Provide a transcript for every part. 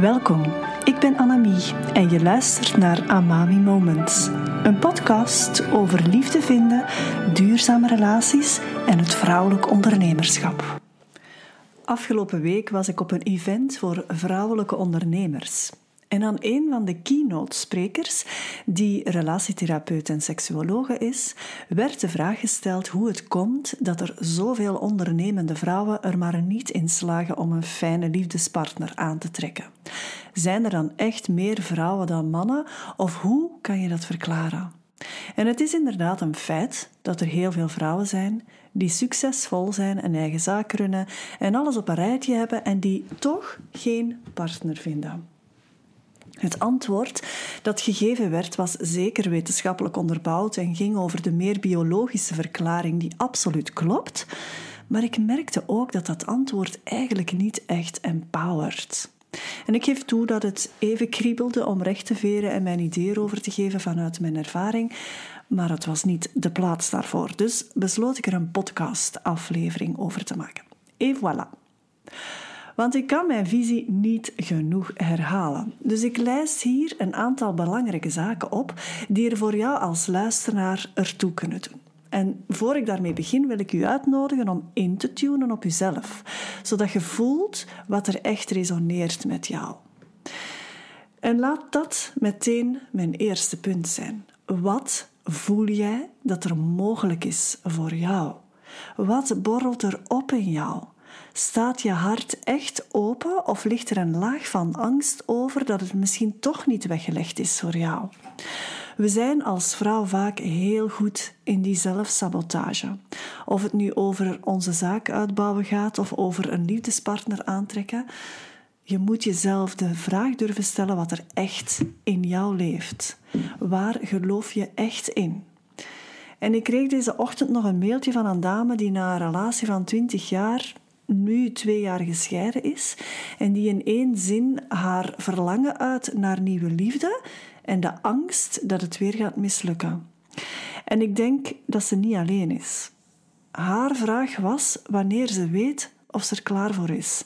Welkom, ik ben Annemie en je luistert naar Amami Moments. Een podcast over liefde vinden, duurzame relaties en het vrouwelijk ondernemerschap. Afgelopen week was ik op een event voor vrouwelijke ondernemers. En aan een van de keynote-sprekers, die relatietherapeut en seksuologe is, werd de vraag gesteld hoe het komt dat er zoveel ondernemende vrouwen er maar niet in slagen om een fijne liefdespartner aan te trekken. Zijn er dan echt meer vrouwen dan mannen, of hoe kan je dat verklaren? En het is inderdaad een feit dat er heel veel vrouwen zijn die succesvol zijn, een eigen zaak runnen en alles op een rijtje hebben en die toch geen partner vinden. Het antwoord dat gegeven werd was zeker wetenschappelijk onderbouwd en ging over de meer biologische verklaring die absoluut klopt, maar ik merkte ook dat dat antwoord eigenlijk niet echt empowert. En ik geef toe dat het even kriebelde om recht te veren en mijn ideeën over te geven vanuit mijn ervaring, maar het was niet de plaats daarvoor. Dus besloot ik er een podcast-aflevering over te maken. Et voilà. Want ik kan mijn visie niet genoeg herhalen. Dus ik lijst hier een aantal belangrijke zaken op die er voor jou als luisteraar ertoe kunnen doen. En voor ik daarmee begin, wil ik u uitnodigen om in te tunen op uzelf, zodat je voelt wat er echt resoneert met jou. En laat dat meteen mijn eerste punt zijn. Wat voel jij dat er mogelijk is voor jou? Wat borrelt er op in jou? Staat je hart echt open of ligt er een laag van angst over dat het misschien toch niet weggelegd is voor jou? We zijn als vrouw vaak heel goed in die zelfsabotage. Of het nu over onze zaak uitbouwen gaat of over een liefdespartner aantrekken. Je moet jezelf de vraag durven stellen wat er echt in jou leeft. Waar geloof je echt in? En ik kreeg deze ochtend nog een mailtje van een dame die na een relatie van 20 jaar nu twee jaar gescheiden is en die in één zin haar verlangen uit naar nieuwe liefde en de angst dat het weer gaat mislukken. En ik denk dat ze niet alleen is. Haar vraag was wanneer ze weet of ze er klaar voor is.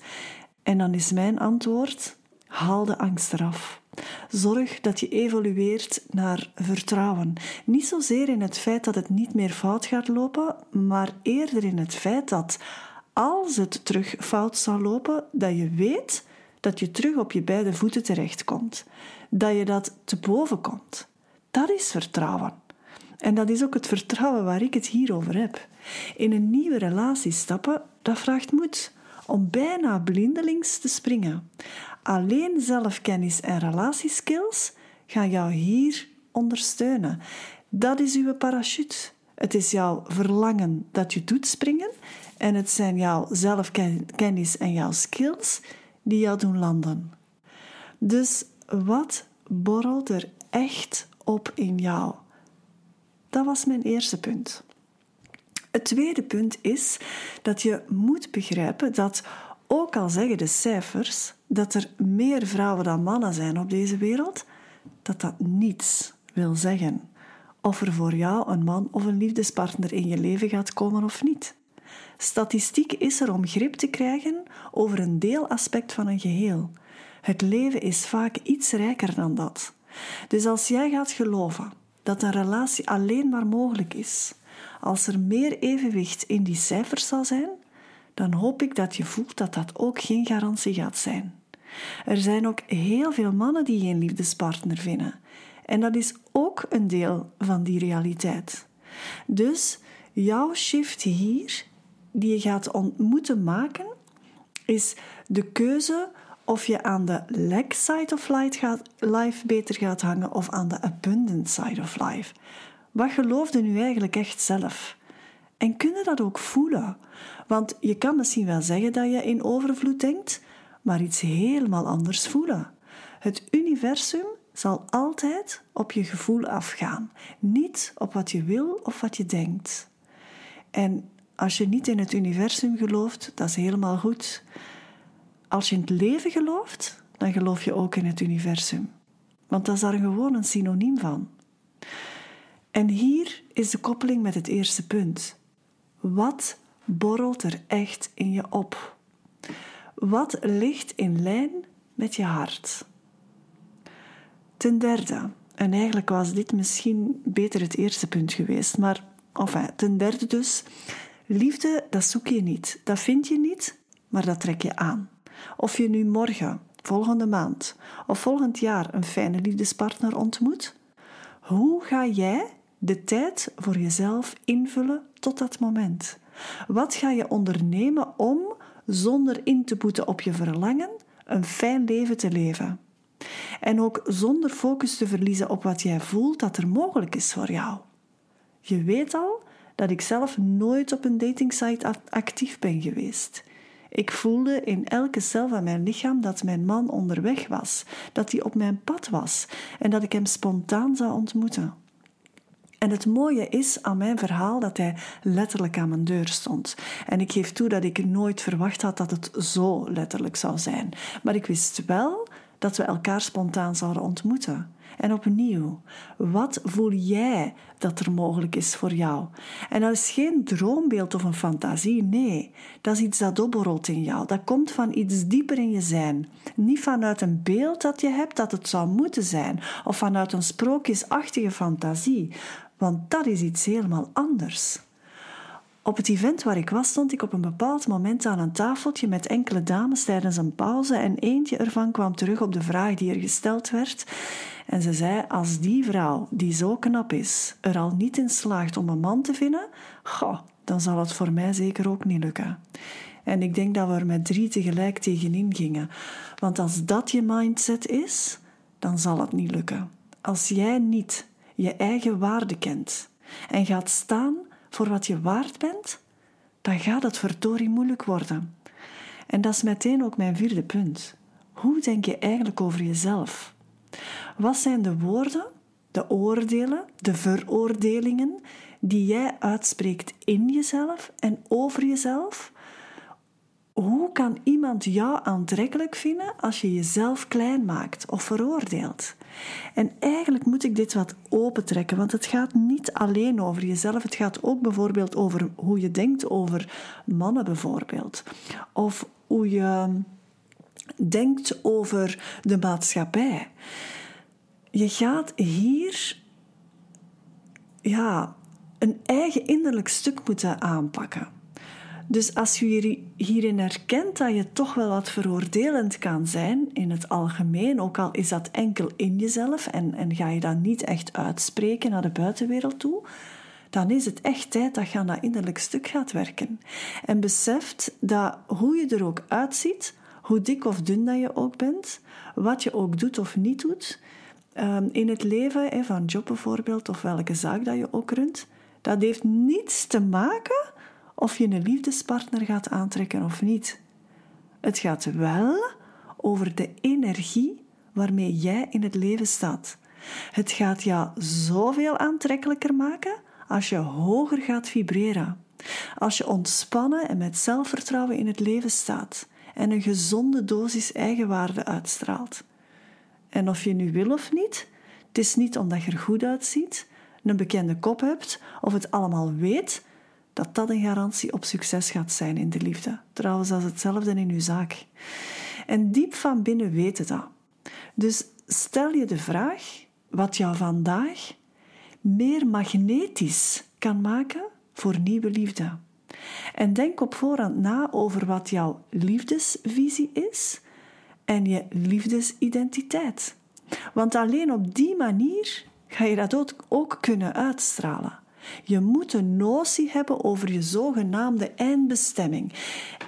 En dan is mijn antwoord: haal de angst eraf. Zorg dat je evolueert naar vertrouwen. Niet zozeer in het feit dat het niet meer fout gaat lopen, maar eerder in het feit dat als het terug fout zou lopen, dat je weet dat je terug op je beide voeten terechtkomt. Dat je dat te boven komt. Dat is vertrouwen. En dat is ook het vertrouwen waar ik het hier over heb. In een nieuwe relatie stappen, dat vraagt moed om bijna blindelings te springen. Alleen zelfkennis en relatieskills gaan jou hier ondersteunen. Dat is uw parachute. Het is jouw verlangen dat je doet springen en het zijn jouw zelfkennis en jouw skills die jou doen landen. Dus wat borrelt er echt op in jou? Dat was mijn eerste punt. Het tweede punt is dat je moet begrijpen dat, ook al zeggen de cijfers dat er meer vrouwen dan mannen zijn op deze wereld, dat dat niets wil zeggen of er voor jou een man of een liefdespartner in je leven gaat komen of niet. Statistiek is er om grip te krijgen over een deelaspect van een geheel. Het leven is vaak iets rijker dan dat. Dus als jij gaat geloven dat een relatie alleen maar mogelijk is als er meer evenwicht in die cijfers zal zijn, dan hoop ik dat je voelt dat dat ook geen garantie gaat zijn. Er zijn ook heel veel mannen die geen liefdespartner vinden. En dat is ook een deel van die realiteit. Dus jouw shift hier die je gaat moeten maken, is de keuze of je aan de lack side of life beter gaat hangen of aan de abundant side of life. Wat geloofde nu eigenlijk echt zelf? En kun je dat ook voelen? Want je kan misschien wel zeggen dat je in overvloed denkt, maar iets helemaal anders voelen. Het universum zal altijd op je gevoel afgaan, niet op wat je wil of wat je denkt. En als je niet in het universum gelooft, dat is helemaal goed. Als je in het leven gelooft, dan geloof je ook in het universum. Want dat is daar gewoon een synoniem van. En hier is de koppeling met het eerste punt. Wat borrelt er echt in je op? Wat ligt in lijn met je hart. Ten derde, en eigenlijk was dit misschien beter het eerste punt geweest, maar enfin, ten derde dus, liefde, dat zoek je niet, dat vind je niet, maar dat trek je aan. Of je nu morgen, volgende maand of volgend jaar een fijne liefdespartner ontmoet, hoe ga jij de tijd voor jezelf invullen tot dat moment? Wat ga je ondernemen om, zonder in te boeten op je verlangen, een fijn leven te leven? En ook zonder focus te verliezen op wat jij voelt dat er mogelijk is voor jou. Je weet al dat ik zelf nooit op een datingsite actief ben geweest. Ik voelde in elke cel van mijn lichaam dat mijn man onderweg was, dat hij op mijn pad was en dat ik hem spontaan zou ontmoeten. En het mooie is aan mijn verhaal dat hij letterlijk aan mijn deur stond. En ik geef toe dat ik nooit verwacht had dat het zo letterlijk zou zijn. Maar ik wist wel dat we elkaar spontaan zouden ontmoeten. En opnieuw, wat voel jij dat er mogelijk is voor jou? En dat is geen droombeeld of een fantasie, nee. Dat is iets dat opborrelt in jou. Dat komt van iets dieper in je zijn. Niet vanuit een beeld dat je hebt dat het zou moeten zijn, of vanuit een sprookjesachtige fantasie, want dat is iets helemaal anders. Op het event waar ik was, stond ik op een bepaald moment aan een tafeltje met enkele dames tijdens een pauze en eentje ervan kwam terug op de vraag die er gesteld werd. En ze zei: Als die vrouw, die zo knap is, er al niet in slaagt om een man te vinden, goh, dan zal het voor mij zeker ook niet lukken. En ik denk dat we er met drie tegelijk tegenin gingen. Want als dat je mindset is, dan zal het niet lukken. Als jij niet je eigen waarde kent en gaat staan voor wat je waard bent, dan gaat het verdorie moeilijk worden. En dat is meteen ook mijn vierde punt. Hoe denk je eigenlijk over jezelf? Wat zijn de woorden, de oordelen, de veroordelingen die jij uitspreekt in jezelf en over jezelf? Hoe kan iemand jou aantrekkelijk vinden als je jezelf klein maakt of veroordeelt? En eigenlijk moet ik dit wat opentrekken, want het gaat niet alleen over jezelf. Het gaat ook bijvoorbeeld over hoe je denkt over mannen, bijvoorbeeld. Of hoe je denkt over de maatschappij. Je gaat hier ja, een eigen innerlijk stuk moeten aanpakken. Dus als je hierin herkent dat je toch wel wat veroordelend kan zijn in het algemeen, ook al is dat enkel in jezelf en, en ga je dat niet echt uitspreken naar de buitenwereld toe, dan is het echt tijd dat je aan dat innerlijk stuk gaat werken. En beseft dat hoe je er ook uitziet, hoe dik of dun dat je ook bent, wat je ook doet of niet doet, ehm, in het leven, van job bijvoorbeeld, of welke zaak dat je ook runt, dat heeft niets te maken of je een liefdespartner gaat aantrekken of niet. Het gaat wel over de energie waarmee jij in het leven staat. Het gaat jou zoveel aantrekkelijker maken als je hoger gaat vibreren. Als je ontspannen en met zelfvertrouwen in het leven staat en een gezonde dosis eigenwaarde uitstraalt. En of je nu wil of niet, het is niet omdat je er goed uitziet, een bekende kop hebt of het allemaal weet dat dat een garantie op succes gaat zijn in de liefde. Trouwens, dat is hetzelfde in uw zaak. En diep van binnen weten dat. Dus stel je de vraag wat jou vandaag meer magnetisch kan maken voor nieuwe liefde. En denk op voorhand na over wat jouw liefdesvisie is en je liefdesidentiteit. Want alleen op die manier ga je dat ook kunnen uitstralen. Je moet een notie hebben over je zogenaamde eindbestemming.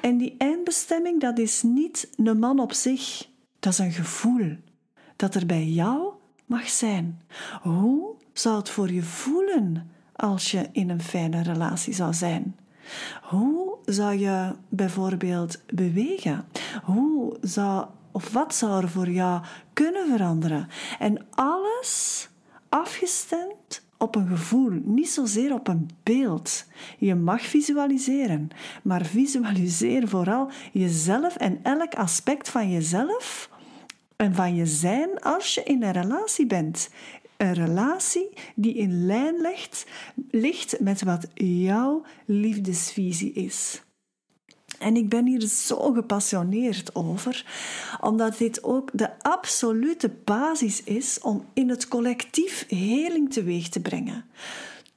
En die eindbestemming, dat is niet een man op zich. Dat is een gevoel dat er bij jou mag zijn. Hoe zou het voor je voelen als je in een fijne relatie zou zijn? Hoe zou je bijvoorbeeld bewegen? Hoe zou of wat zou er voor jou kunnen veranderen? En alles afgestemd op een gevoel, niet zozeer op een beeld. Je mag visualiseren, maar visualiseer vooral jezelf en elk aspect van jezelf en van je zijn als je in een relatie bent. Een relatie die in lijn ligt, met wat jouw liefdesvisie is. En ik ben hier zo gepassioneerd over, omdat dit ook de absolute basis is om in het collectief heling teweeg te brengen.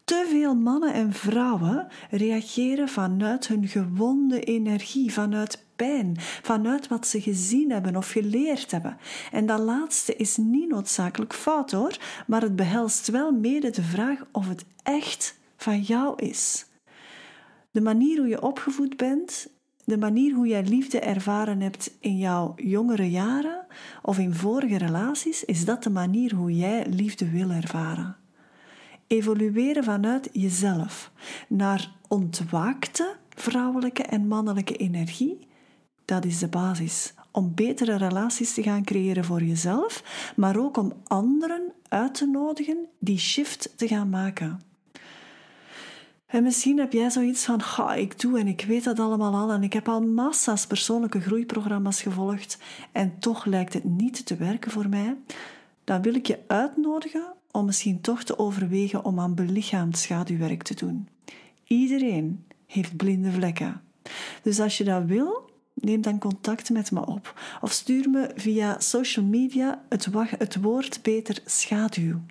Te veel mannen en vrouwen reageren vanuit hun gewonde energie, vanuit pijn, vanuit wat ze gezien hebben of geleerd hebben. En dat laatste is niet noodzakelijk fout hoor, maar het behelst wel mede de vraag of het echt van jou is. De manier hoe je opgevoed bent, de manier hoe jij liefde ervaren hebt in jouw jongere jaren of in vorige relaties, is dat de manier hoe jij liefde wil ervaren. Evolueren vanuit jezelf naar ontwaakte vrouwelijke en mannelijke energie, dat is de basis om betere relaties te gaan creëren voor jezelf, maar ook om anderen uit te nodigen die shift te gaan maken. En misschien heb jij zoiets van, ik doe en ik weet dat allemaal al en ik heb al massa's persoonlijke groeiprogramma's gevolgd en toch lijkt het niet te werken voor mij. Dan wil ik je uitnodigen om misschien toch te overwegen om aan belichaamd schaduwwerk te doen. Iedereen heeft blinde vlekken. Dus als je dat wil, neem dan contact met me op. Of stuur me via social media het, het woord beter schaduw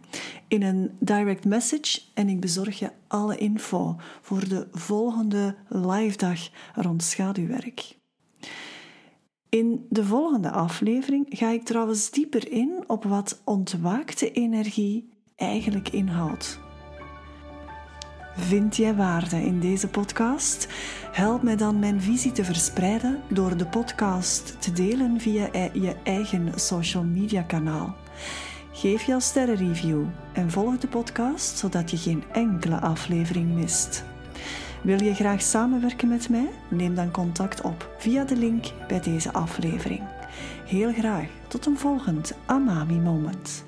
in een direct message en ik bezorg je alle info voor de volgende live dag rond schaduwwerk. In de volgende aflevering ga ik trouwens dieper in op wat ontwaakte energie eigenlijk inhoudt. Vind jij waarde in deze podcast? Help mij dan mijn visie te verspreiden door de podcast te delen via je eigen social media kanaal. Geef jouw sterrenreview en volg de podcast zodat je geen enkele aflevering mist. Wil je graag samenwerken met mij? Neem dan contact op via de link bij deze aflevering. Heel graag tot een volgend Amami Moment.